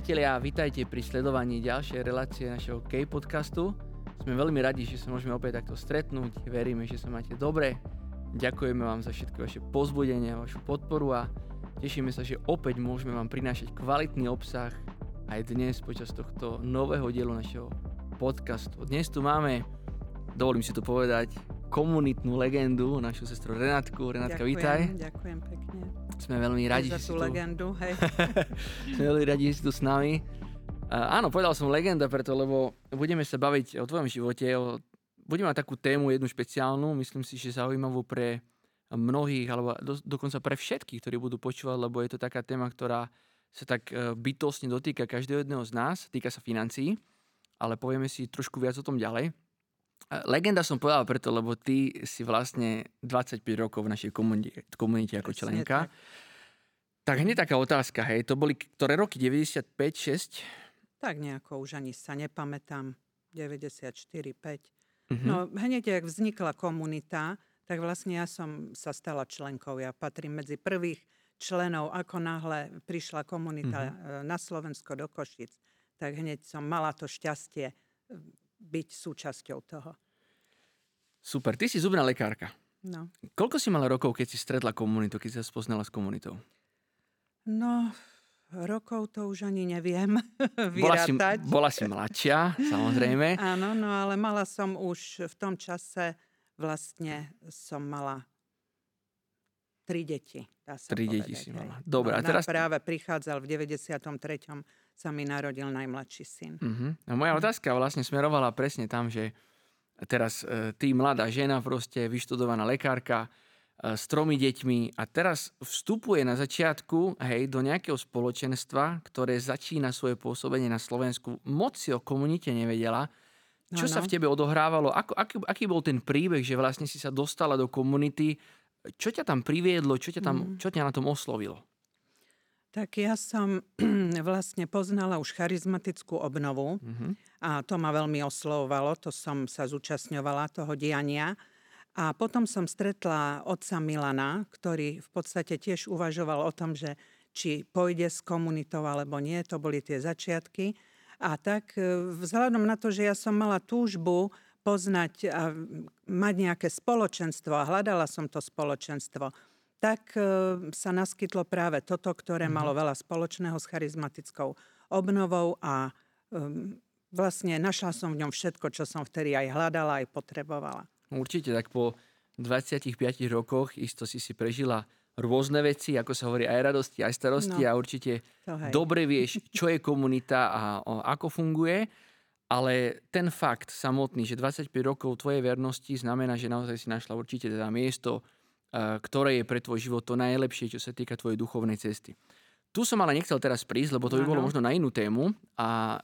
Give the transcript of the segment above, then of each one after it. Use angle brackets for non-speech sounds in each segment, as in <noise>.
priatelia, vítajte pri sledovaní ďalšej relácie našeho K-podcastu. Sme veľmi radi, že sa môžeme opäť takto stretnúť. Veríme, že sa máte dobre. Ďakujeme vám za všetko vaše pozbudenie, vašu podporu a tešíme sa, že opäť môžeme vám prinášať kvalitný obsah aj dnes počas tohto nového dielu našeho podcastu. Dnes tu máme, dovolím si to povedať, komunitnú legendu, našu sestru Renátku. Renátka, ďakujem, vítaj. Ďakujem pekne. Sme veľmi radi, že si tu... legendu, hej. <laughs> Sme veľmi radi, že si tu s nami. Uh, áno, povedal som legenda preto, lebo budeme sa baviť o tvojom živote, o... budeme mať takú tému, jednu špeciálnu, myslím si, že zaujímavú pre mnohých, alebo do, dokonca pre všetkých, ktorí budú počúvať, lebo je to taká téma, ktorá sa tak uh, bytostne dotýka každého jedného z nás, týka sa financií, ale povieme si trošku viac o tom ďalej. Legenda som povedal preto, lebo ty si vlastne 25 rokov v našej komunite, komunite ako členka. tak. Tak hneď taká otázka, hej, to boli ktoré roky? 95, 6? Tak nejako už ani sa nepamätám. 94, 5. Mhm. No hneď, jak vznikla komunita, tak vlastne ja som sa stala členkou. Ja patrím medzi prvých členov, ako náhle prišla komunita Mhm. mm na Slovensko do Košic, tak hneď som mala to šťastie byť súčasťou toho. Super, ty si zubná lekárka. No. Koľko si mala rokov, keď si stretla komunitu, keď si sa spoznala s komunitou? No, rokov to už ani neviem <laughs> Bola si, bola si mladšia, samozrejme. <laughs> Áno, no ale mala som už v tom čase, vlastne som mala tri deti. Dá sa Tri povedať, deti si mala. Dobre, a No, teraz... Práve prichádzal v 93. sa mi narodil najmladší syn. Uh-huh. A moja otázka vlastne smerovala presne tam, že teraz e, ty mladá žena, proste vyštudovaná lekárka e, s tromi deťmi a teraz vstupuje na začiatku hej, do nejakého spoločenstva, ktoré začína svoje pôsobenie na Slovensku. Moc si o komunite nevedela. Čo sa Áno. v tebe odohrávalo? Ako, aký, aký bol ten príbeh, že vlastne si sa dostala do komunity? Čo ťa tam priviedlo? Čo ťa, tam, Mhm. čo ťa na tom oslovilo? Tak ja som <clears throat> vlastne poznala už charizmatickú obnovu Uh-huh. a to ma veľmi oslovovalo, to som sa zúčastňovala toho diania. A potom som stretla otca Milana, ktorý v podstate tiež uvažoval o tom, že či pôjde s komunitou alebo nie, to boli tie začiatky. A tak e, vzhľadom na to, že ja som mala túžbu poznať a mať nejaké spoločenstvo a hľadala som to spoločenstvo, tak e, sa naskytlo práve toto, ktoré Mhm. malo veľa spoločného s charizmatickou obnovou a um, vlastne našla som v ňom všetko, čo som vtedy aj hľadala, aj potrebovala. Určite, tak po 25 rokoch isto si si prežila rôzne veci, ako sa hovorí, aj radosti, aj starosti No, a určite dobre vieš, <laughs> čo je komunita a o, ako funguje, ale ten fakt samotný, že 25 rokov tvojej vernosti znamená, že naozaj si našla určite teda miesto, ktoré je pre tvoj život to najlepšie, čo sa týka tvojej duchovnej cesty. Tu som ale nechcel teraz prísť, lebo to by bolo možno na inú tému a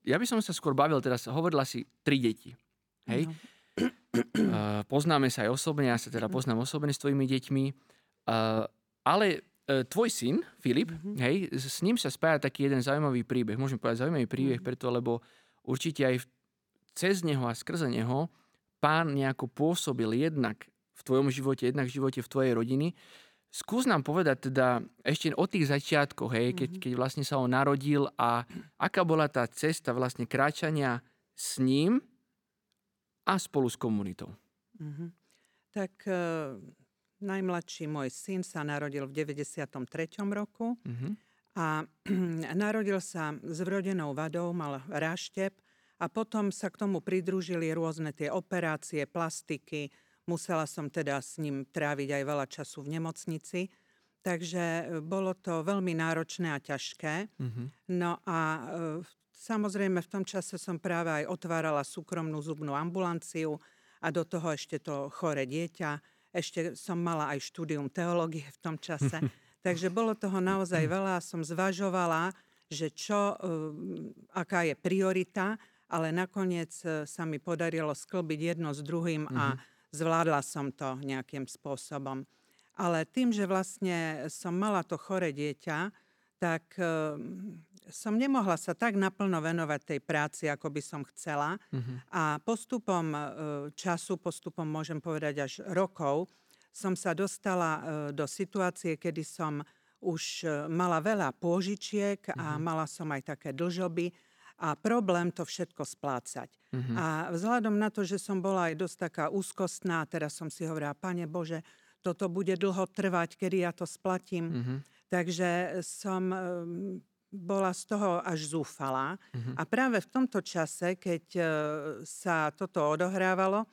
ja by som sa skôr bavil teraz, hovorila si tri deti. Hej? Uh, poznáme sa aj osobne, ja sa teda poznám osobne s tvojimi deťmi, uh, ale uh, tvoj syn, Filip, Mhm. hej, s ním sa spája taký jeden zaujímavý príbeh. Môžem povedať zaujímavý príbeh Mhm. preto, lebo určite aj cez neho a skrze neho pán nejako pôsobil jednak v tvojom živote, jednak v živote v tvojej rodiny. Skús nám povedať teda ešte o tých začiatkoch, hej, keď, Mhm. keď vlastne sa on narodil a aká bola tá cesta vlastne kráčania s ním a spolu s komunitou. Mhm. Tak e, najmladší môj syn sa narodil v 93. roku Mhm. a <clears throat> narodil sa s vrodenou vadou, mal ráštep a potom sa k tomu pridružili rôzne tie operácie, plastiky. Musela som teda s ním tráviť aj veľa času v nemocnici. Takže e, bolo to veľmi náročné a ťažké. Mhm. No a e, samozrejme v tom čase som práve aj otvárala súkromnú zubnú ambulanciu a do toho ešte to chore dieťa. Ešte som mala aj štúdium teológie v tom čase. <laughs> Takže bolo toho naozaj veľa. Som zvažovala, že čo, e, aká je priorita, ale nakoniec sa mi podarilo sklbiť jedno s druhým a zvládla som to nejakým spôsobom. Ale tým, že vlastne som mala to chore dieťa, tak e, som nemohla sa tak naplno venovať tej práci, ako by som chcela. Mhm. A postupom e, času, postupom môžem povedať až rokov, som sa dostala e, do situácie, kedy som už e, mala veľa pôžičiek a Mhm. mala som aj také dlžoby a problém to všetko splácať. Mhm. A vzhľadom na to, že som bola aj dosť taká úzkostná, teraz som si hovorila, Pane Bože, toto bude dlho trvať, kedy ja to splatím. Mhm. Takže som em, bola z toho až zúfalá. Mhm. A práve v tomto čase, keď e, sa toto odohrávalo,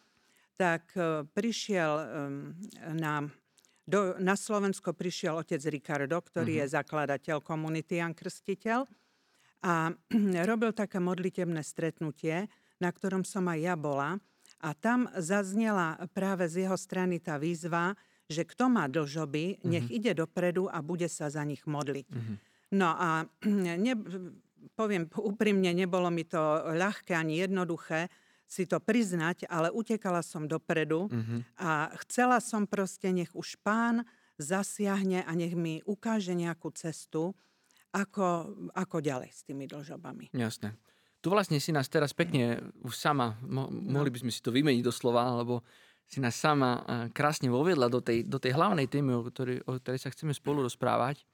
tak e, prišiel na, do, na Slovensko prišiel otec Ricardo, ktorý je zakladateľ komunity Jan Krstiteľ a <clears throat> robil také modlitebné stretnutie, na ktorom som aj ja bola. A tam zaznela práve z jeho strany tá výzva, že kto má dlžoby, nech ide dopredu a bude sa za nich modliť. No a <clears throat> ne, poviem úprimne, nebolo mi to ľahké ani jednoduché si to priznať, ale utekala som dopredu Mhm. a chcela som proste, nech už pán zasiahne a nech mi ukáže nejakú cestu, ako, ako ďalej s tými dlžobami. Jasné. Tu vlastne si nás teraz pekne už sama, mo- mohli by sme si to vymeniť doslova, lebo si nás sama krásne voviedla do tej, do tej hlavnej témy, o ktorej, o ktorej sa chceme spolu rozprávať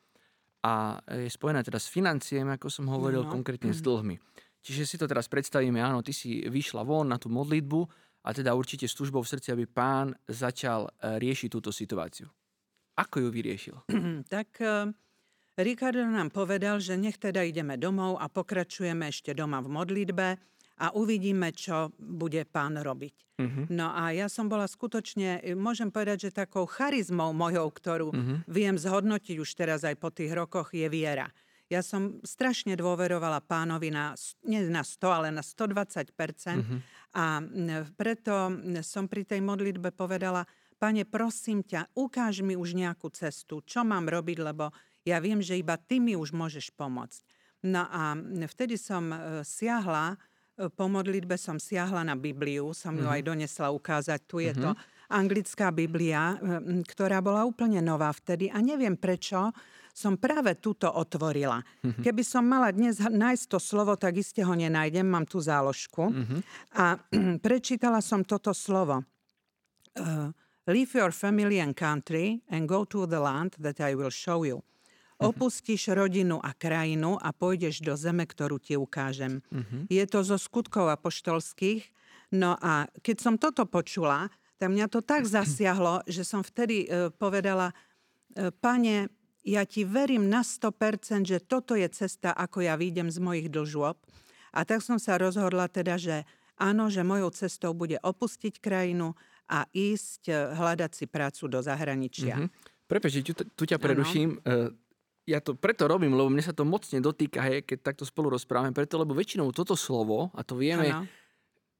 a je spojená teda s financiami, ako som hovoril, No. konkrétne s dlhmi. Čiže si to teraz predstavíme, áno, ty si vyšla von na tú modlitbu a teda určite s túžbou v srdci, aby pán začal eh, riešiť túto situáciu. Ako ju vyriešil? tak eh, Ricardo nám povedal, že nech teda ideme domov a pokračujeme ešte doma v modlitbe a uvidíme, čo bude pán robiť. Mhm. No a ja som bola skutočne, môžem povedať, že takou charizmou mojou, ktorú Mhm. viem zhodnotiť už teraz aj po tých rokoch, je viera. Ja som strašne dôverovala pánovi na, nie na 100, ale na 120%. Mhm. A preto som pri tej modlitbe povedala, pane, prosím ťa, ukáž mi už nejakú cestu, čo mám robiť, lebo ja viem, že iba ty mi už môžeš pomôcť. No a vtedy som e, siahla, e, po modlitbe som siahla na Bibliu, som ju aj donesla ukázať. Tu je to anglická Biblia, e, ktorá bola úplne nová vtedy a neviem prečo som práve túto otvorila. Keby som mala dnes nájsť to slovo, tak iste ho nenájdem, mám tu záložku. A <clears throat> prečítala som toto slovo. Uh, Leave your family and country and go to the land that I will show you. Opustíš rodinu a krajinu a pôjdeš do zeme, ktorú ti ukážem. Je to zo skutkov apoštolských. No a keď som toto počula, tak mňa to tak <clears throat> zasiahlo, že som vtedy e, povedala, e, pane, ja ti verím na 100%, že toto je cesta, ako ja výjdem z mojich dlžôb. A tak som sa rozhodla teda, že áno, že mojou cestou bude opustiť krajinu a ísť e, hľadať si prácu do zahraničia. Mhm. Prepač, tu, tu ťa preruším. E, Ja to preto robím, lebo mne sa to mocne dotýka, hej, keď takto spolu rozprávame, preto, lebo väčšinou toto slovo, a to vieme, Áno.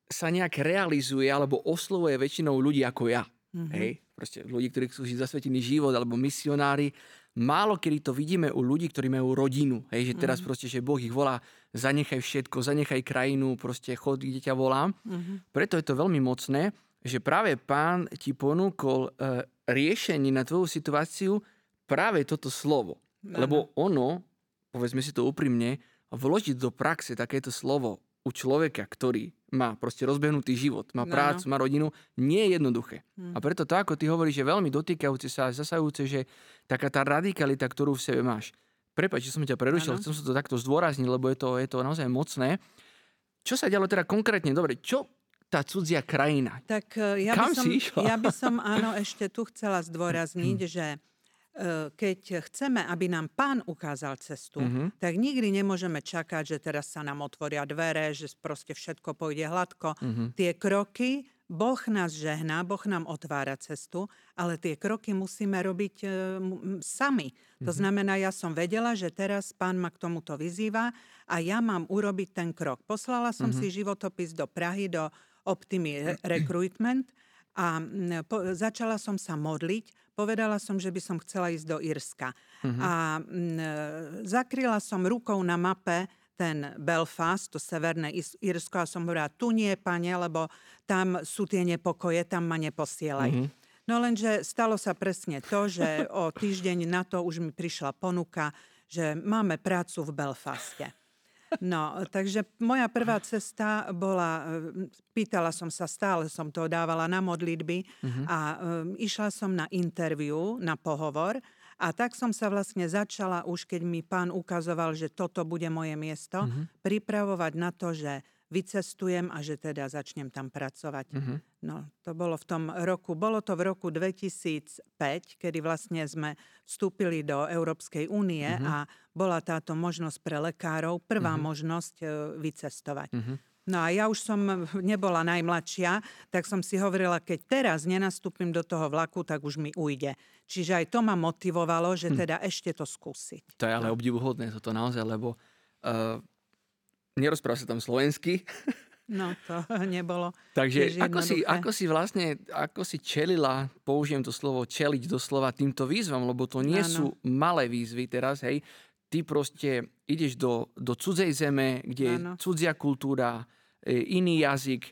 sa nejak realizuje alebo oslovuje väčšinou ľudí ako ja. Mhm. Hej, proste ľudí, ktorí žiť zasvetený život alebo misionári. Málo kedy to vidíme u ľudí, ktorí majú rodinu. Hej, že teraz Mhm. proste, že Boh ich volá, zanechaj všetko, zanechaj krajinu, proste chod, kde ťa volám. Mhm. Preto je to veľmi mocné, že práve pán ti ponúkol e, riešenie na tvoju situáciu práve toto slovo. Áno. Lebo ono, povedzme si to úprimne, vložiť do praxe takéto slovo u človeka, ktorý má proste rozbehnutý život, má Áno. prácu, má rodinu, nie je jednoduché. Hm. A preto to, ako ty hovoríš, je veľmi dotýkajúce sa a zasahujúce, že taká tá radikalita, ktorú v sebe máš. Prepač, že som ťa prerušil, Áno. chcem sa to takto zdôrazniť, lebo je to, je to naozaj mocné. Čo sa dialo teda konkrétne? Dobre, čo tá cudzia krajina? Tak e, ja Kam by, som, si išla? ja by som <laughs> áno ešte tu chcela zdôrazniť, že e, keď chceme, aby nám pán ukázal cestu, Mhm. tak nikdy nemôžeme čakať, že teraz sa nám otvoria dvere, že proste všetko pôjde hladko. Mhm. Tie kroky, Boh nás žehná, Boh nám otvára cestu, ale tie kroky musíme robiť e, sami. To znamená, ja som vedela, že teraz pán ma k tomuto vyzýva a ja mám urobiť ten krok. Poslala som si životopis do Prahy, do Optimy Re- Recruitment a po, začala som sa modliť. Povedala som, že by som chcela ísť do Írska. A mm, zakryla som rukou na mape ten Belfast, to severné Írsko a som hovorila, tu nie, pane, lebo tam sú tie nepokoje, tam ma neposielaj. No lenže stalo sa presne to, že <laughs> o týždeň na to už mi prišla ponuka, že máme prácu v Belfaste. No, takže moja prvá cesta bola, e, pýtala som sa, stále som to dávala na modlitby a um, išla som na interviu, na pohovor A tak som sa vlastne začala, už keď mi pán ukazoval, že toto bude moje miesto, mm-hmm. pripravovať na to, že vycestujem a že teda začnem tam pracovať. Mm-hmm. No, to bolo v tom roku, bolo to v roku 2005, kedy vlastne sme vstúpili do Európskej únie mm-hmm. a bola táto možnosť pre lekárov, prvá mm-hmm. možnosť e, vycestovať. Mm-hmm. No a ja už som <laughs> nebola najmladšia, tak som si hovorila, keď teraz nenastúpim do toho vlaku, tak už mi ujde. Čiže aj to ma motivovalo, že hm. teda hm. ešte to skúsiť. To je ale no. obdivuhodné toto naozaj, lebo uh, nerozpráva sa tam slovensky. <laughs> No, to nebolo. Takže ako si, ako si vlastne, ako si čelila, použijem to slovo čeliť doslova týmto výzvam, lebo to nie ano. sú malé výzvy teraz, hej. Ty proste ideš do, do cudzej zeme, kde ano. je cudzia kultúra, e, iný jazyk, e,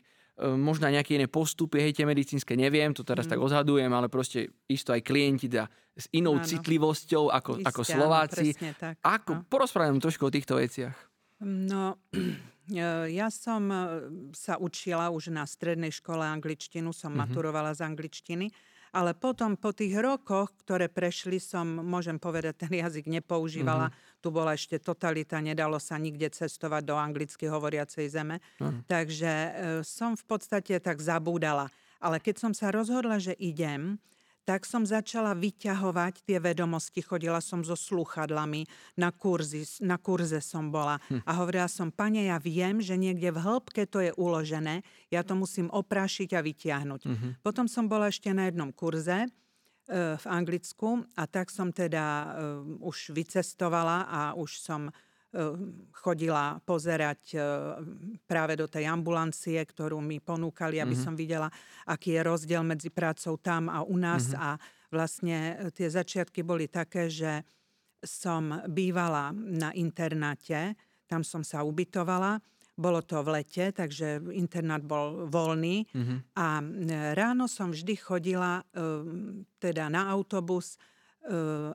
možno nejaké iné postupy, hej, tie medicínske neviem, to teraz mm. tak odhadujem, ale proste isto aj klienti da, s inou ano. citlivosťou ako, Isté, ako Slováci. Áno, tak. Ako, no. porozprávam trošku o týchto veciach. No, <clears throat> e, ja som e, sa učila už na strednej škole angličtinu, som mm-hmm. maturovala z angličtiny, ale potom po tých rokoch, ktoré prešli, som, môžem povedať, ten jazyk nepoužívala. Mm-hmm. Tu bola ešte totalita, nedalo sa nikde cestovať do anglicky hovoriacej zeme. Mm-hmm. Takže e, som v podstate tak zabúdala. Ale keď som sa rozhodla, že idem, tak som začala vyťahovať tie vedomosti. Chodila som so sluchadlami, na, kurzy, na kurze som bola hm. a hovorila som, pane, ja viem, že niekde v hĺbke to je uložené, ja to musím oprášiť a vyťahnuť. Mm-hmm. Potom som bola ešte na jednom kurze, e, v Anglicku a tak som teda uh, už vycestovala a už som chodila pozerať ehm, práve do tej ambulancie, ktorú mi ponúkali, aby mm-hmm. som videla, aký je rozdiel medzi prácou tam a u nás. Mm-hmm. A vlastne e, tie začiatky boli také, že som bývala na internáte, tam som sa ubytovala. Bolo to v lete, takže internát bol voľný. Mm-hmm. A e, ráno som vždy chodila ehm, teda na autobus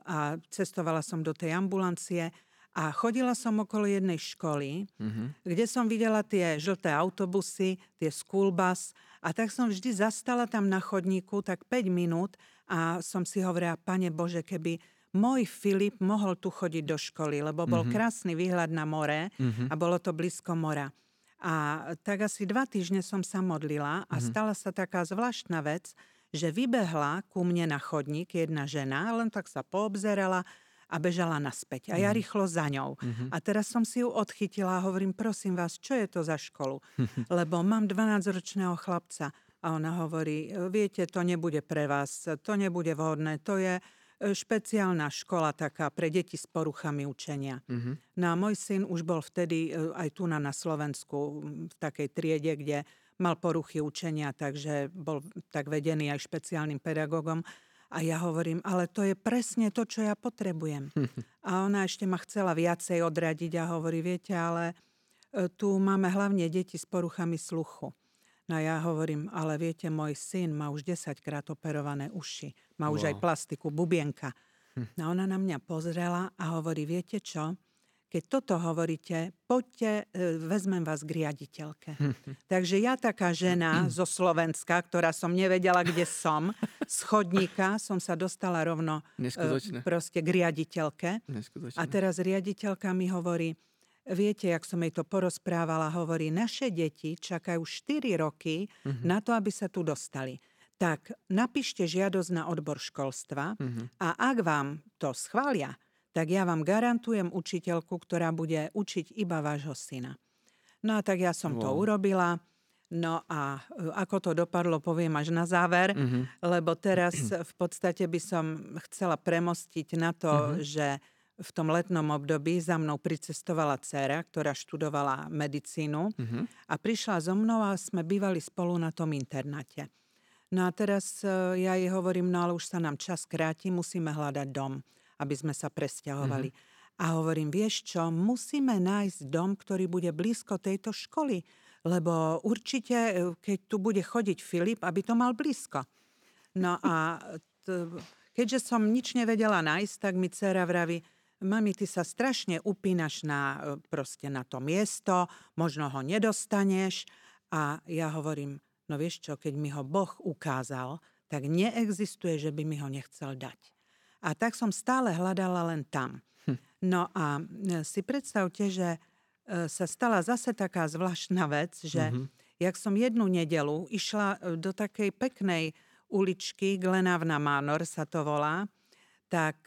a cestovala som do tej ambulancie a chodila som okolo jednej školy, mm-hmm. kde som videla tie žlté autobusy, tie school bus a tak som vždy zastala tam na chodníku tak 5 minút a som si hovorila, pane Bože, keby môj Filip mohol tu chodiť do školy, lebo bol mm-hmm. krásny výhľad na more mm-hmm. a bolo to blízko mora. A tak asi dva týždne som sa modlila a mm-hmm. stala sa taká zvláštna vec, že vybehla ku mne na chodník jedna žena, len tak sa poobzerala a bežala naspäť. A ja mhm. rýchlo za ňou. Mm-hmm. A teraz som si ju odchytila a hovorím, prosím vás, čo je to za školu? <laughs> Lebo mám 12-ročného chlapca. A ona hovorí, viete, to nebude pre vás, to nebude vhodné, to je e, špeciálna škola taká pre deti s poruchami učenia. Mm-hmm. No a môj syn už bol vtedy e, aj tu na, na Slovensku v takej triede, kde mal poruchy učenia, takže bol tak vedený aj špeciálnym pedagógom. A ja hovorím, ale to je presne to, čo ja potrebujem. <laughs> A ona ešte ma chcela viacej odradiť a hovorí, viete, ale e, tu máme hlavne deti s poruchami sluchu. No ja hovorím, ale viete, môj syn má už 10 krát operované uši. Má už wow. aj plastiku, bubienka. Hm. No ona na mňa pozrela a hovorí, viete čo? Keď toto hovoríte, poďte, e, vezmem vás k riaditeľke. Takže ja taká žena <clears throat> zo Slovenska, ktorá som nevedela, kde som, z chodníka som sa dostala rovno e, proste k riaditeľke. A teraz riaditeľka mi hovorí, viete, jak som jej to porozprávala, hovorí, naše deti čakajú 4 roky uh-huh. na to, aby sa tu dostali. Tak napíšte žiadosť na odbor školstva uh-huh. a ak vám to schvália, tak ja vám garantujem učiteľku, ktorá bude učiť iba vášho syna. No a tak ja som wow. to urobila. No a e, ako to dopadlo, poviem až na záver, mm-hmm. lebo teraz v podstate by som chcela premostiť na to, mm-hmm. že v tom letnom období za mnou pricestovala dcera, ktorá študovala medicínu mm-hmm. a prišla so mnou a sme bývali spolu na tom internáte. No a teraz e, ja jej hovorím, no ale už sa nám čas kráti, musíme hľadať dom aby sme sa presťahovali. Mm-hmm. A hovorím, vieš čo, musíme nájsť dom, ktorý bude blízko tejto školy, lebo určite, e, keď tu bude chodiť Filip, aby to mal blízko. No a t- keďže som nič nevedela nájsť, tak mi dcera vraví, mami, ty sa strašne upínaš na, e, proste na to miesto, možno ho nedostaneš. A ja hovorím, no vieš čo, keď mi ho Boh ukázal, tak neexistuje, že by mi ho nechcel dať. A tak som stále hľadala len tam. Hm. No a e, si predstavte, že e, sa stala zase taká zvláštna vec, že mm-hmm. jak som jednu nedelu išla e, do takej peknej uličky, Glenavna Manor sa to volá, tak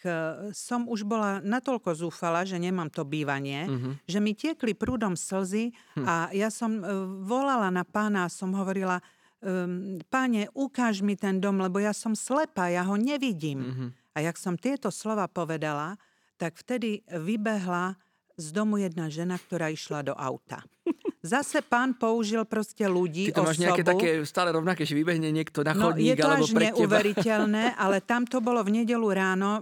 som už bola natoľko zúfala, že nemám to bývanie, mm-hmm. že mi tiekli prúdom slzy hm. a ja som volala na pána a som hovorila, um, páne, ukáž mi ten dom, lebo ja som slepá, ja ho nevidím. Mm-hmm. A jak som tieto slova povedala, tak vtedy vybehla z domu jedna žena, ktorá išla do auta. Zase pán použil proste ľudí, Ty to máš nejaké také stále rovnaké, že vybehne niekto na no, chodník, je to alebo až neuveriteľné, <laughs> ale tam to bolo v nedelu ráno,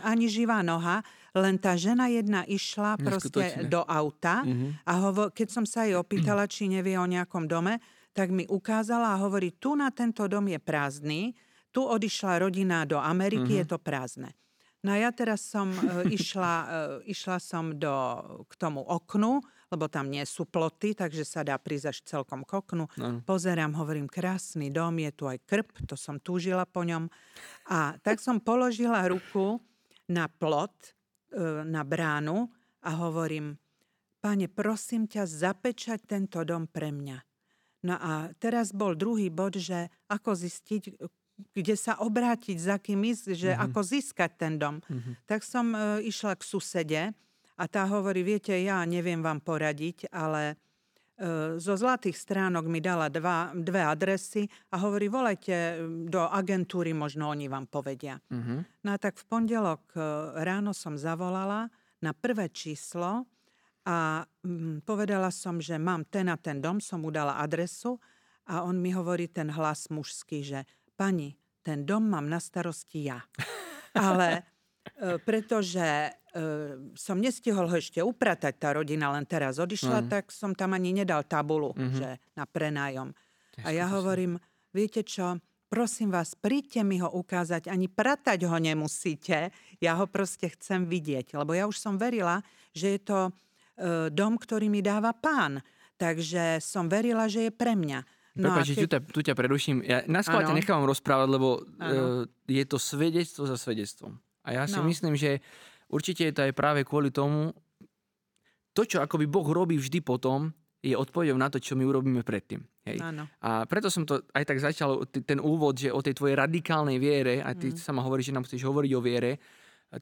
ani živá noha, len tá žena jedna išla proste do auta mm-hmm. a hovo, keď som sa jej opýtala, či nevie o nejakom dome, tak mi ukázala a hovorí, tu na tento dom je prázdny, tu odišla rodina do Ameriky, uh-huh. je to prázdne. No a ja teraz som e, <laughs> išla, e, išla som do, k tomu oknu, lebo tam nie sú ploty, takže sa dá prísť až celkom k oknu. No. Pozerám, hovorím, krásny dom, je tu aj krp, to som túžila po ňom. A tak som položila ruku na plot, e, na bránu a hovorím, pane, prosím ťa, zapečať tento dom pre mňa. No a teraz bol druhý bod, že ako zistiť, kde sa obrátiť, za kým ísť, že mm-hmm. ako získať ten dom. Mm-hmm. Tak som e, išla k susede a tá hovorí, viete, ja neviem vám poradiť, ale e, zo zlatých stránok mi dala dva, dve adresy a hovorí, volajte do agentúry, možno oni vám povedia. Mm-hmm. No a tak v pondelok e, ráno som zavolala na prvé číslo a mm, povedala som, že mám ten a ten dom, som mu dala adresu a on mi hovorí ten hlas mužský, že pani, ten dom mám na starosti ja. Ale e, pretože e, som nestihol ho ešte upratať, tá rodina len teraz odišla, mm. tak som tam ani nedal tabulu, mm-hmm. že na prenájom. A ja hovorím, viete čo, prosím vás, príďte mi ho ukázať, ani pratať ho nemusíte, ja ho proste chcem vidieť, lebo ja už som verila, že je to E, dom, ktorý mi dáva pán. Takže som verila, že je pre mňa. No Prepač, keď... tu, ťa, tu ťa preruším. Ja na ťa nechávam rozprávať, lebo ano. E, je to svedectvo za svedectvom. A ja si no. myslím, že určite je to aj práve kvôli tomu, to, čo akoby Boh robí vždy potom, je odpovedou na to, čo my urobíme predtým. Hej. Áno. A preto som to aj tak začal, ten úvod, že o tej tvojej radikálnej viere, a ty mm. sama hovoríš, že nám chceš hovoriť o viere,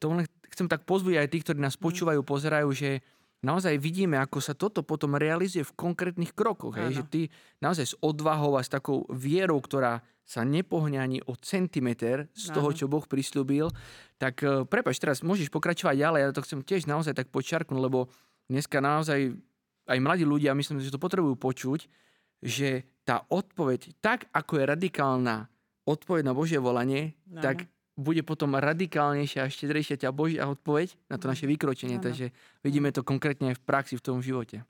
to len chcem tak pozbudiť aj tých, ktorí nás mm. počúvajú, pozerajú, že naozaj vidíme, ako sa toto potom realizuje v konkrétnych krokoch. Hej? Že ty naozaj s odvahou a s takou vierou, ktorá sa nepohne ani o centimeter z toho, čo Boh prislúbil, tak uh, prepač, teraz môžeš pokračovať ďalej, ja to chcem tiež naozaj tak počiarknúť, lebo dneska naozaj aj mladí ľudia, myslím, že to potrebujú počuť, že tá odpoveď, tak ako je radikálna odpoveď na Božie volanie, Aha. tak bude potom radikálnejšia a štedrejšia ťa Božia odpoveď na to naše vykročenie. Ano. Takže vidíme to konkrétne aj v praxi, v tom živote.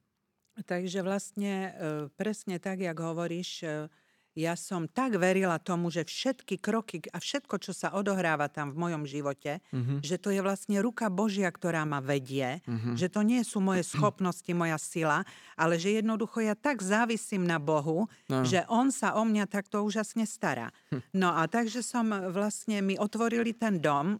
Takže vlastne e, presne tak, jak hovoríš, e, ja som tak verila tomu, že všetky kroky a všetko, čo sa odohráva tam v mojom živote, mm-hmm. že to je vlastne ruka Božia, ktorá ma vedie, mm-hmm. že to nie sú moje schopnosti, moja sila, ale že jednoducho ja tak závisím na Bohu, no. že On sa o mňa takto úžasne stará. Hm. No a takže som vlastne, mi otvorili ten dom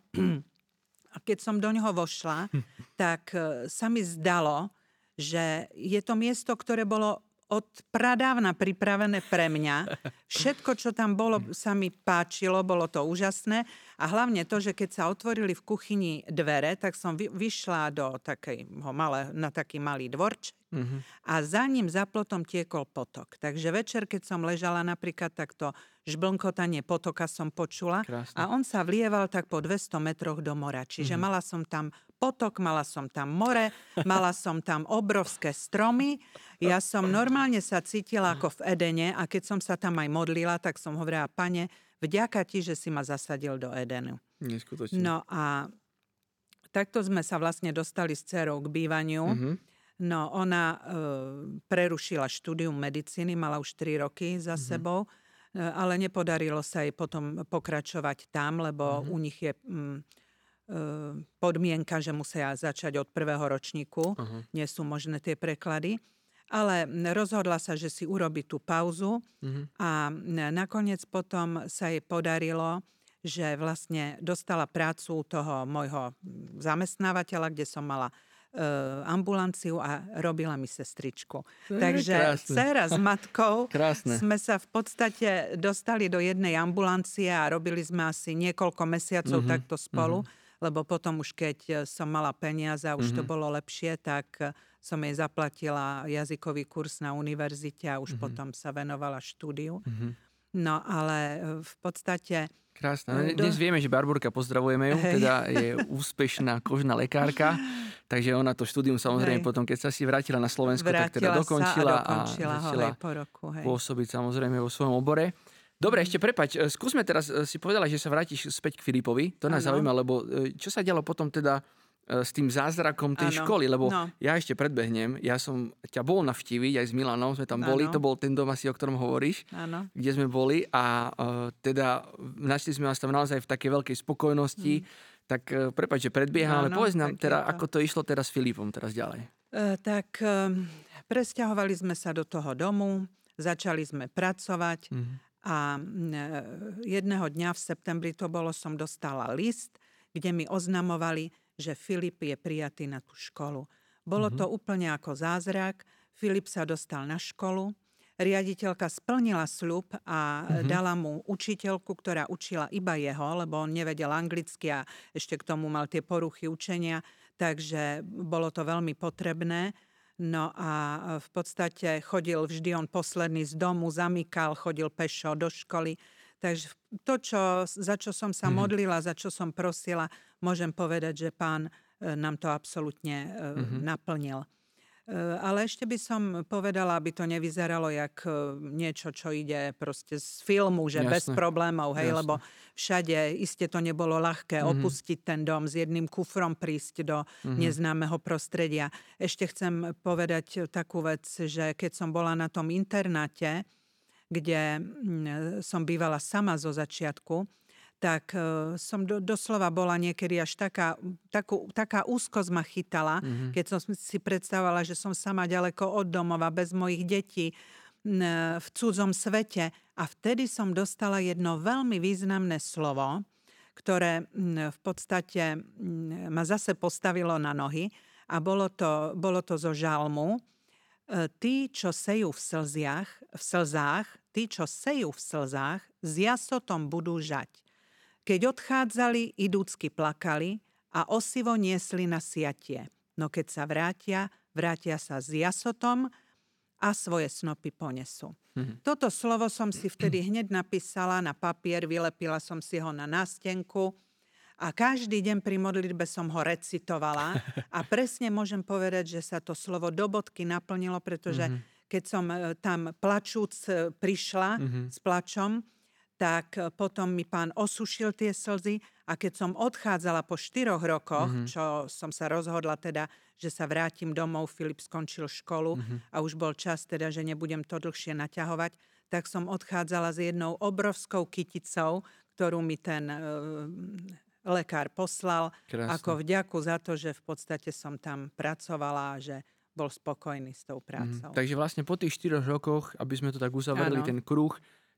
a keď som do ňoho vošla, hm. tak e, sa mi zdalo, že je to miesto, ktoré bolo od pradávna pripravené pre mňa. Všetko, čo tam bolo, sa mi páčilo, bolo to úžasné. A hlavne to, že keď sa otvorili v kuchyni dvere, tak som vyšla do takého malé, na taký malý dvorč mm-hmm. a za ním za plotom tiekol potok. Takže večer, keď som ležala napríklad takto žblnkotanie potoka som počula Krásne. a on sa vlieval tak po 200 metroch do mora. Čiže mm-hmm. mala som tam potok, mala som tam more, mala som tam obrovské stromy. Ja som normálne sa cítila ako v Edene a keď som sa tam aj modlila, tak som hovorila, pane, vďaka ti, že si ma zasadil do Edenu. Neskutočne. No a takto sme sa vlastne dostali s dcerou k bývaniu. Mm-hmm. No ona e, prerušila štúdium medicíny, mala už 3 roky za mm-hmm. sebou E, ale nepodarilo sa jej potom pokračovať tam, lebo uh-huh. u nich je mm, podmienka, že musia začať od prvého ročníku. Uh-huh. Nie sú možné tie preklady. Ale rozhodla sa, že si urobi tú pauzu uh-huh. a nakoniec potom sa jej podarilo, že vlastne dostala prácu toho môjho zamestnávateľa, kde som mala uh, ambulanciu a robila mi sestričku. Je Takže krásne. dcera s matkou <laughs> Krásne. sme sa v podstate dostali do jednej ambulancie a robili sme asi niekoľko mesiacov Mhm, takto spolu, lebo potom už keď e, som mala peniaze a už to Mhm. bolo lepšie, tak e, som jej zaplatila jazykový kurz na univerzite a už potom sa venovala štúdiu. Mhm. No ale e, v podstate Krásne. No, Dnes vieme, že Barborka, pozdravujeme ju, Hej. teda je úspešná kožná lekárka, <laughs> takže ona to štúdium samozrejme Hej. potom, keď sa si vrátila na Slovensko, tak teda vrátila dokončila sa a dokončila ho začala po roku. Hej. pôsobiť samozrejme vo svojom obore. Dobre, ešte prepač, e, skúsme teraz, e, si povedala, že sa vrátiš späť k Filipovi, to nás Áno. zaujíma, lebo e, čo sa dialo potom teda s tým zázrakom tej Áno, školy, lebo no. ja ešte predbehnem, ja som ťa bol navštíviť aj s Milanom, sme tam boli, Áno. to bol ten dom asi, o ktorom hovoríš Áno. kde sme boli a uh, teda našli sme vás tam naozaj v takej veľkej spokojnosti. Tak uh, prepáč, že predbieham, ale Mm. Povedz nám teda, to. ako to išlo teraz s Filipom teraz ďalej. E, tak e, presťahovali sme sa do toho domu, začali sme pracovať Mhm. A jedného dňa v septembri to bolo, som dostala list, kde mi oznamovali, že Filip je prijatý na tú školu. Bolo to úplne ako zázrak. Filip sa dostal na školu. Riaditeľka splnila sľub a Mhm. dala mu učiteľku, ktorá učila iba jeho, lebo on nevedel anglicky a ešte k tomu mal tie poruchy učenia, takže bolo to veľmi potrebné. No a v podstate chodil vždy on posledný z domu, zamykal, chodil pešo do školy. Takže to, čo, za čo som sa Mhm. modlila, za čo som prosila, môžem povedať, že pán e, nám to absolútne e, Mhm. naplnil. E, Ale ešte by som povedala, aby to nevyzeralo jak e, niečo, čo ide proste z filmu, že bez Jasné. problémov, hej, Jasné. lebo všade iste to nebolo ľahké Mhm. opustiť ten dom s jedným kufrom prísť do Mhm. neznámeho prostredia. Ešte chcem povedať takú vec, že keď som bola na tom internáte, kde mm, som bývala sama zo začiatku, tak e, som do, doslova bola niekedy až taká, takú, taká úzkosť ma chytala, Mhm. keď som si predstavovala, že som sama ďaleko od domova, bez mojich detí, n- v cudzom svete. A vtedy som dostala jedno veľmi významné slovo, ktoré mm, v podstate mm, ma zase postavilo na nohy a bolo to, bolo to zo žalmu. E, Tí, čo sejú v slziach, v slzách, tí, čo sejú v slzách, s jasotom budú žať. Keď odchádzali, idúcky plakali a osivo niesli na siatie. No keď sa vrátia, vrátia sa s jasotom a svoje snopy ponesú. Mhm. Toto slovo som si vtedy hneď napísala na papier, vylepila som si ho na nástenku a každý deň pri modlitbe som ho recitovala a presne môžem povedať, že sa to slovo do bodky naplnilo, pretože keď som e, tam plačúc e, prišla Mhm. s plačom, tak e, potom mi pán osušil tie slzy a keď som odchádzala po štyroch rokoch, Mhm. čo som sa rozhodla teda, že sa vrátim domov, Filip skončil školu Mhm. a už bol čas teda, že nebudem to dlhšie naťahovať, tak som odchádzala s jednou obrovskou kyticou, ktorú mi ten e, lekár poslal, Krásne. ako vďaku za to, že v podstate som tam pracovala a že bol spokojný s tou Mhm. prácou. Takže vlastne po tých 4 rokoch, aby sme to tak uzavreli, ten kruh,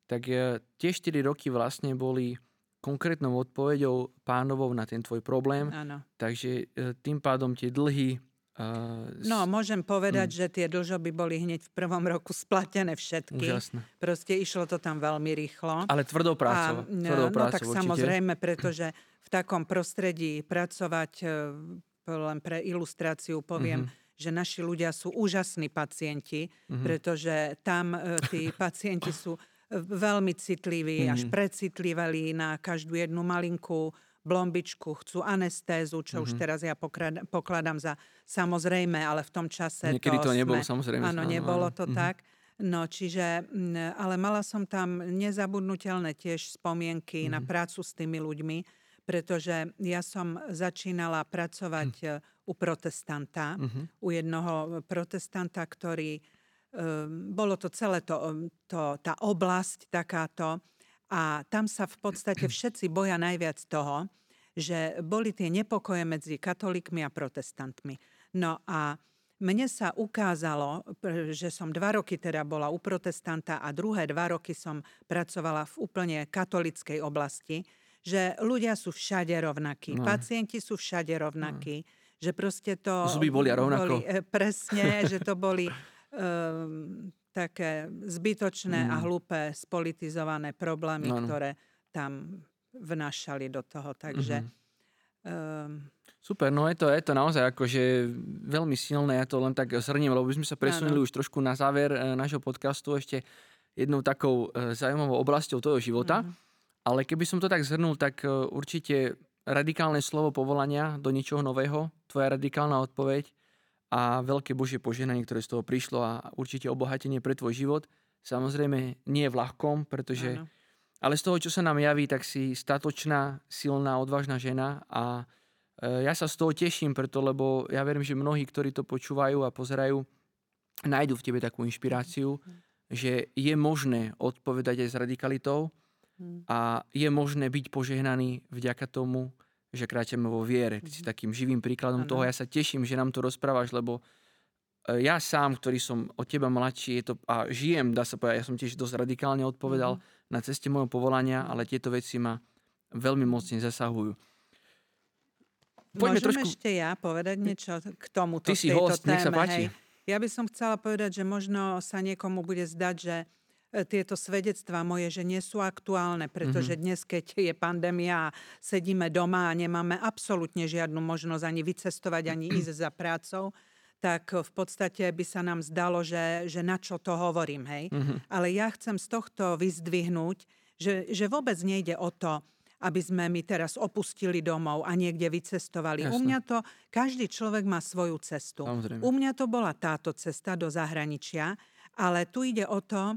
tak e, tie 4 roky vlastne boli konkrétnou odpoveďou pánovou na ten tvoj problém. Áno. Takže e, tým pádom tie dlhy... Uh, No, môžem povedať, že tie dlžoby boli hneď v prvom roku splatené všetky. Úžasné. Proste išlo to tam veľmi rýchlo. Ale tvrdou prácou. A, tvrdou no prácou tak určite. samozrejme, <clears throat> pretože v takom prostredí pracovať, len pre ilustráciu poviem, Mhm. že naši ľudia sú úžasní pacienti, pretože tam tí <clears throat> pacienti sú veľmi citliví, až Mhm. precitliví na každú jednu malinkú blombičku, chcú anestézu, čo už teraz ja pokrad- pokladám za samozrejme, ale v tom čase Niekedy to nebolo sme- samozrejme. Áno, áno, nebolo áno. to Mhm. tak. No, čiže, ale mala som tam nezabudnutelné tiež spomienky na Mhm. prácu s tými ľuďmi, pretože ja som začínala pracovať Hm. e, u protestanta, Mhm. u jednoho protestanta, ktorý, bolo to celé to, um, to, tá oblasť takáto a tam sa v podstate všetci boja najviac toho, že boli tie nepokoje medzi katolíkmi a protestantmi. No a mne sa ukázalo, že som dva roky teda bola u protestanta a druhé dva roky som pracovala v úplne katolickej oblasti, že ľudia sú všade rovnakí, No. pacienti sú všade rovnakí, že proste to... Zuby bolia rovnako. Boli, e, presne, že to boli um, také zbytočné a Mm. hlúpe spolitizované problémy, No, no. ktoré tam vnášali do toho. Takže Mhm. um, Super, no je to, je to naozaj akože veľmi silné, ja to len tak zhrniem, lebo by sme sa presunuli už trošku na záver e, nášho podcastu ešte jednou takou e, zaujímavou oblasťou toho života. Mhm. Ale keby som to tak zhrnul, tak e, určite radikálne slovo povolania do niečoho nového, tvoja radikálna odpoveď a veľké Božie poženanie, ktoré z toho prišlo a určite obohatenie pre tvoj život. Samozrejme nie v ľahkom, pretože áno. ale z toho, čo sa nám javí, tak si statočná, silná, odvážna žena a e, ja sa z toho teším, preto, lebo ja verím, že mnohí, ktorí to počúvajú a pozerajú, nájdu v tebe takú inšpiráciu, že je možné odpovedať aj s radikalitou Mhm. a je možné byť požehnaný vďaka tomu, že kráčame vo viere. Ty si takým živým príkladom Áno. toho. Ja sa teším, že nám to rozprávaš, lebo e, ja sám, ktorý som od teba mladší je to, a žijem, dá sa povedať, ja som tiež dosť radikálne odpovedal na ceste môjho povolania, ale tieto veci ma veľmi mocne zasahujú. Poďme Môžem trošku... ešte ja povedať niečo k tomuto, Ty si tejto host, nech sa téme, páči. hej. Ja by som chcela povedať, že možno sa niekomu bude zdať, že tieto svedectvá moje, že nie sú aktuálne, pretože Mhm. dnes, keď je pandémia a sedíme doma a nemáme absolútne žiadnu možnosť ani vycestovať, ani ísť za prácou, tak v podstate by sa nám zdalo, že, že na čo to hovorím, hej. Mhm. Ale ja chcem z tohto vyzdvihnúť, že, že vôbec nejde o to, aby sme my teraz opustili domov a niekde vycestovali. U Jasné. mňa to, každý človek má svoju cestu. Samozrejme. U mňa to bola táto cesta do zahraničia, ale tu ide o to, e,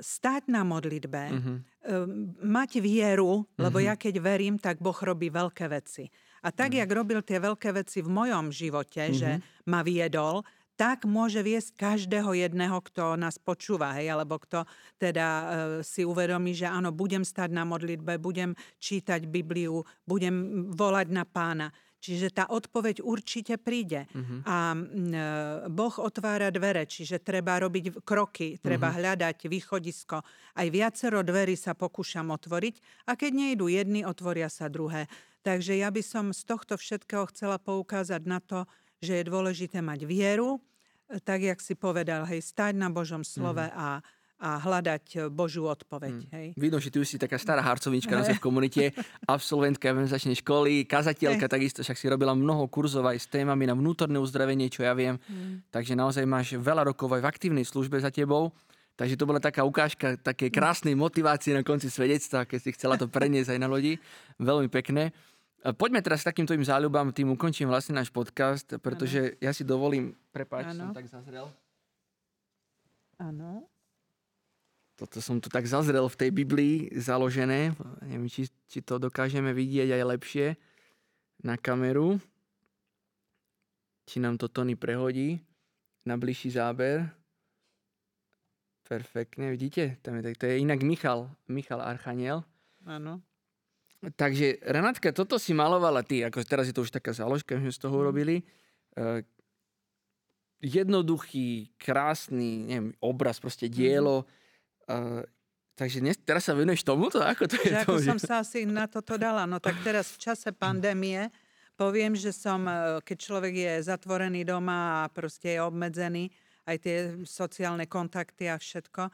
stáť na modlitbe, Mhm. e, mať vieru, lebo ja keď verím, tak Boh robí veľké veci. A tak, jak robil tie veľké veci v mojom živote, že ma viedol, tak môže viesť každého jedného, kto nás počúva, hej, alebo kto teda e, si uvedomí, že áno, budem stať na modlitbe, budem čítať Bibliu, budem volať na pána. Čiže tá odpoveď určite príde. A mm, e, Boh otvára dvere, čiže treba robiť kroky, treba hľadať východisko. Aj viacero dverí sa pokúšam otvoriť a keď nejdu jedny, otvoria sa druhé. Takže ja by som z tohto všetkého chcela poukázať na to, že je dôležité mať vieru, e, tak jak si povedal, hej, stať na Božom slove a, a hľadať e, Božiu odpoveď. Hej. Vidno, že ty už si taká stará harcovnička na <laughs> v komunite, absolventka evangelizačnej školy, kazateľka takisto, však si robila mnoho kurzov aj s témami na vnútorné uzdravenie, čo ja viem. Takže naozaj máš veľa rokov aj v aktívnej službe za tebou. Takže to bola taká ukážka také krásnej motivácie na konci svedectva, keď si chcela to preniesť aj na ľudí. Veľmi pekné. E, Poďme teraz k takým tvojim záľubám, tým ukončím vlastne náš podcast, pretože ja si dovolím, prepáč, som Áno. tak zazrel. Áno. Toto som tu tak zazrel v tej Biblii založené. Neviem, či, či to dokážeme vidieť aj lepšie na kameru. Či nám to Tony prehodí na bližší záber. Perfektne, vidíte? Tam je, tak- to je inak Michal, Michal Archaniel. Áno. Takže Renátka, toto si malovala ty, ako teraz je to už taká záložka, my sme z toho urobili. E, jednoduchý, krásny, neviem, obraz, proste dielo. Takže dnes, teraz sa venuješ tomuto? Ako to je? Že ako to, som sa asi na toto dala. No tak teraz v čase pandémie poviem, že som, e, keď človek je zatvorený doma a proste je obmedzený, aj tie sociálne kontakty a všetko,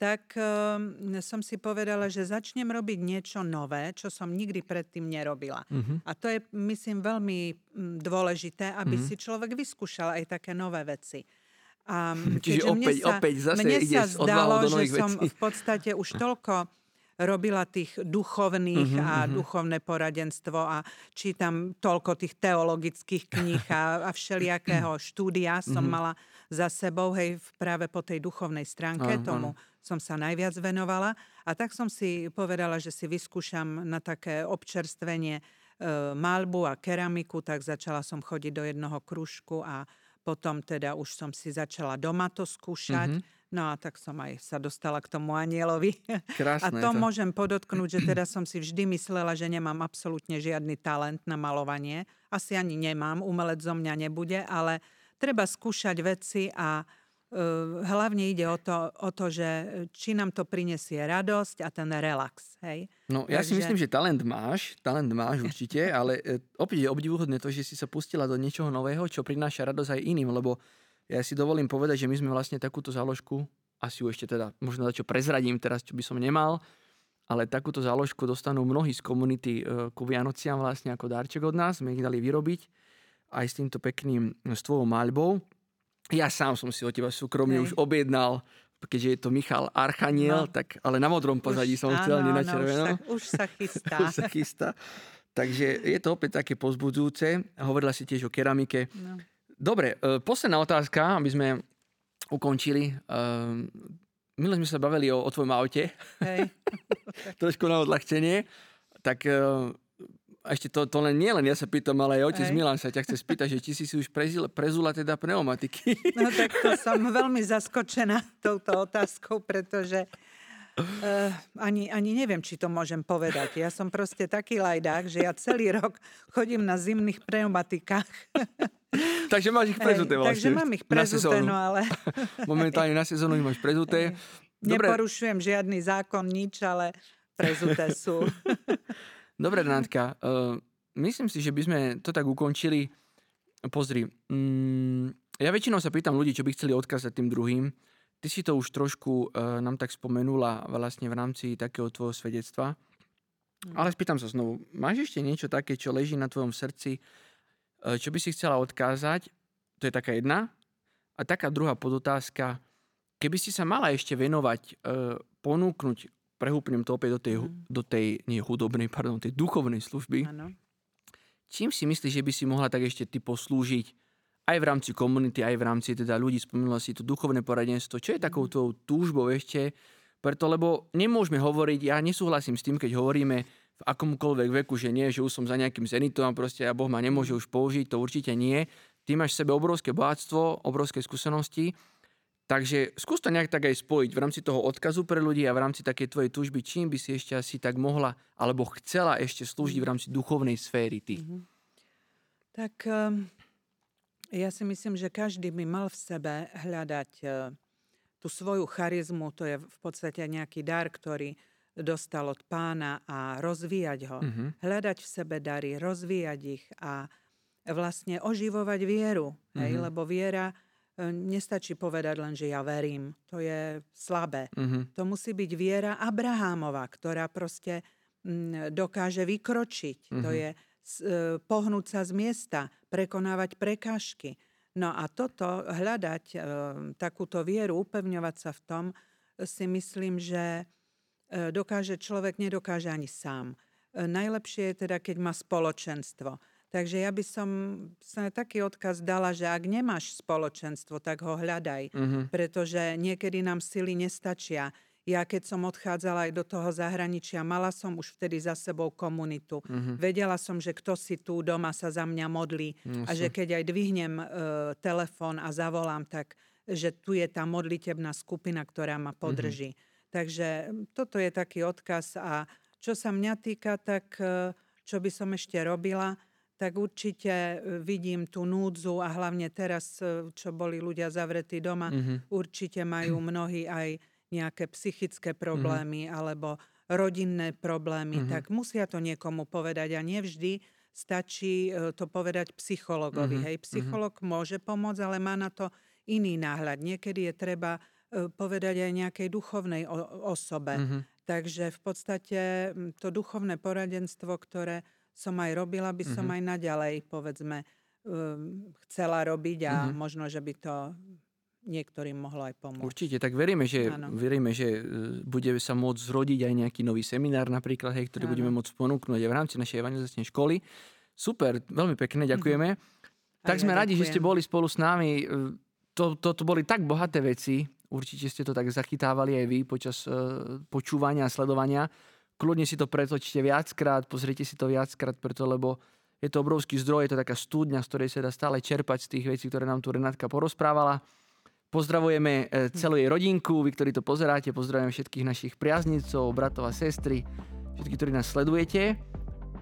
tak um, som si povedala, že začnem robiť niečo nové, čo som nikdy predtým nerobila. Mhm. A to je, myslím, veľmi dôležité, aby Mhm. si človek vyskúšal aj také nové veci. A <laughs> Čiže keďže mne opäť, sa, opäť zase mne sa zdalo, že nových som vecí. v podstate už toľko robila tých duchovných Mhm, a mhm. duchovné poradenstvo a čítam toľko tých teologických kníh a, a všelijakého štúdia som Mhm. mala za sebou, hej, práve po tej duchovnej stránke, Áno, tomu som sa najviac venovala. A tak som si povedala, že si vyskúšam na také občerstvenie e, malbu a keramiku, tak začala som chodiť do jednoho krúžku a potom teda už som si začala doma to skúšať. Mhm. No a tak som aj sa dostala k tomu anielovi. Krásne A je to môžem podotknúť, že teda som si vždy myslela, že nemám absolútne žiadny talent na malovanie. Asi ani nemám, umelec zo mňa nebude, ale treba skúšať veci a hlavne ide o to, o to, že či nám to prinesie radosť a ten relax. Hej? No ja si myslím, že talent máš, talent máš určite, <laughs> ale e, opäť je obdivuhodné to, že si sa pustila do niečoho nového, čo prináša radosť aj iným, lebo ja si dovolím povedať, že my sme vlastne takúto záložku, asi ju ešte teda možno za čo prezradím teraz, čo by som nemal, ale takúto záložku dostanú mnohí z komunity e, ku Vianociam vlastne ako darček od nás. My ich dali vyrobiť aj s týmto pekným s tvojou maľbou. Ja sám som si od teba súkromne už objednal, keďže je to Michal Archaniel, no. tak, ale na modrom pozadí už, som chcel, nie na červenom. No, už, sa, už sa chystá. <laughs> už sa chystá. Takže je to opäť také pozbudzujúce. Hovorila si tiež o keramike. No. Dobre, e, posledná otázka, aby sme ukončili. E, Milo sme sa bavili o, o tvojom aute. Hej. <laughs> Trošku na odľahčenie. Tak e, ešte to, to len nie len ja sa pýtam, ale aj otec Hej. Milan sa ťa chce spýtať, že či si si už prezil, prezula teda pneumatiky. No tak to som veľmi zaskočená touto otázkou, pretože Uh, ani, ani neviem, či to môžem povedať. Ja som proste taký lajdák, že ja celý rok chodím na zimných pneumatikách. takže máš ich prezuté vlastne. Takže mám ich prezuté, no ale... Momentálne na sezónu ich máš prezuté. Dobre. Neporušujem žiadny zákon, nič, ale prezuté sú. <laughs> Dobre, Renátka, uh, myslím si, že by sme to tak ukončili. Pozri, mm, ja väčšinou sa pýtam ľudí, čo by chceli odkázať tým druhým. Ty si to už trošku uh, nám tak spomenula vlastne v rámci takého tvojho svedectva. Mm. Ale spýtam sa znovu, máš ešte niečo také, čo leží na tvojom srdci, uh, čo by si chcela odkázať? To je taká jedna. A taká druhá podotázka, keby si sa mala ešte venovať, uh, ponúknuť prehúpnem to opäť do tej, mm. do tej nie hudobnej, pardon, tej duchovnej služby. Ano. Čím si myslíš, že by si mohla tak ešte ty poslúžiť aj v rámci komunity, aj v rámci teda ľudí, spomínala si to duchovné poradenstvo, čo je takou mhm. tou túžbou ešte, preto lebo nemôžeme hovoriť, ja nesúhlasím s tým, keď hovoríme v akomkoľvek veku, že nie, že už som za nejakým zenitom a proste a Boh ma nemôže už použiť, to určite nie. Ty máš v sebe obrovské bohatstvo, obrovské skúsenosti Takže skús to nejak tak aj spojiť v rámci toho odkazu pre ľudí a v rámci takej tvojej túžby, čím by si ešte asi tak mohla alebo chcela ešte slúžiť v rámci duchovnej sféry ty. Mm-hmm. Tak um, ja si myslím, že každý by mal v sebe hľadať uh, tú svoju charizmu, to je v podstate nejaký dar, ktorý dostal od pána a rozvíjať ho. Mm-hmm. Hľadať v sebe dary, rozvíjať ich a vlastne oživovať vieru. Mm-hmm. Hej? Lebo viera E, nestačí povedať len, že ja verím. To je slabé. Mm-hmm. To musí byť viera Abrahámova, ktorá proste m, mm, dokáže vykročiť. Mm-hmm. To mhm. je s, e, pohnúť sa z miesta, prekonávať prekážky. No a toto, hľadať e, takúto vieru, upevňovať sa v tom, si myslím, že e, dokáže človek, nedokáže ani sám. E, najlepšie je teda, keď má spoločenstvo Takže ja by som sa taký odkaz dala, že ak nemáš spoločenstvo, tak ho hľadaj, mm-hmm. pretože niekedy nám sily nestačia. Ja keď som odchádzala aj do toho zahraničia, mala som už vtedy za sebou komunitu. Mm-hmm. Vedela som, že kto si tu doma sa za mňa modlí mm-hmm. a že keď aj dvihnem e, telefón a zavolám, tak že tu je tá modlitebná skupina, ktorá ma podrží. Mm-hmm. Takže toto je taký odkaz a čo sa mňa týka, tak e, čo by som ešte robila, tak určite e, vidím tú núdzu a hlavne teraz, e, čo boli ľudia zavretí doma, mm-hmm. určite majú <clears throat> mnohí aj nejaké psychické mhm. problémy mm-hmm. alebo rodinné problémy, mm-hmm. tak musia to niekomu povedať a nevždy stačí e, to povedať psychologovi. Mm-hmm. Hej, psycholog mm-hmm. môže pomôcť, ale má na to iný náhľad. Niekedy je treba povedať aj nejakej duchovnej osobe. Mm-hmm. Takže v podstate to duchovné poradenstvo, ktoré som aj robila, by som mm-hmm. aj naďalej, povedzme, um, chcela robiť a mm-hmm. možno, že by to niektorým mohlo aj pomôcť. Určite, tak veríme, že, veríme, že e, bude sa môcť zrodiť aj nejaký nový seminár napríklad, hej, ktorý ano. budeme môcť ponúknuť aj v rámci našej evangelizačnej školy. Super, veľmi pekne, mhm. ďakujeme. Mm-hmm. Tak ja sme ďakujem. radi, že ste boli spolu s nami. E, to, to, to boli tak bohaté veci, určite ste to tak zachytávali aj vy počas uh, počúvania a sledovania kľudne si to pretočte viackrát, pozrite si to viackrát, preto lebo je to obrovský zdroj, je to taká studňa, z ktorej sa dá stále čerpať z tých vecí, ktoré nám tu Renátka porozprávala. Pozdravujeme e, celú jej rodinku, vy, ktorí to pozeráte, pozdravujeme všetkých našich priaznicov, bratov a sestry, všetkých, ktorí nás sledujete.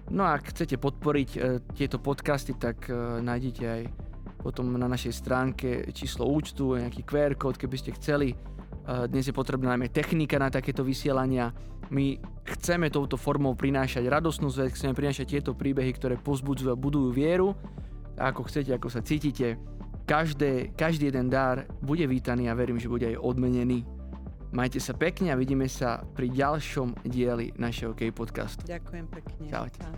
No a ak chcete podporiť e, tieto podcasty, tak e, nájdete aj potom na našej stránke číslo účtu, nejaký QR kód, keby ste chceli. Dnes je potrebná najmä technika na takéto vysielania. My chceme touto formou prinášať radosnú zväz, chceme prinášať tieto príbehy, ktoré pozbudzujú a budujú vieru. A ako chcete, ako sa cítite, každé, každý jeden dar bude vítaný a verím, že bude aj odmenený. Majte sa pekne a vidíme sa pri ďalšom dieli našeho K podcastu. Ďakujem pekne. Čaute. Čau.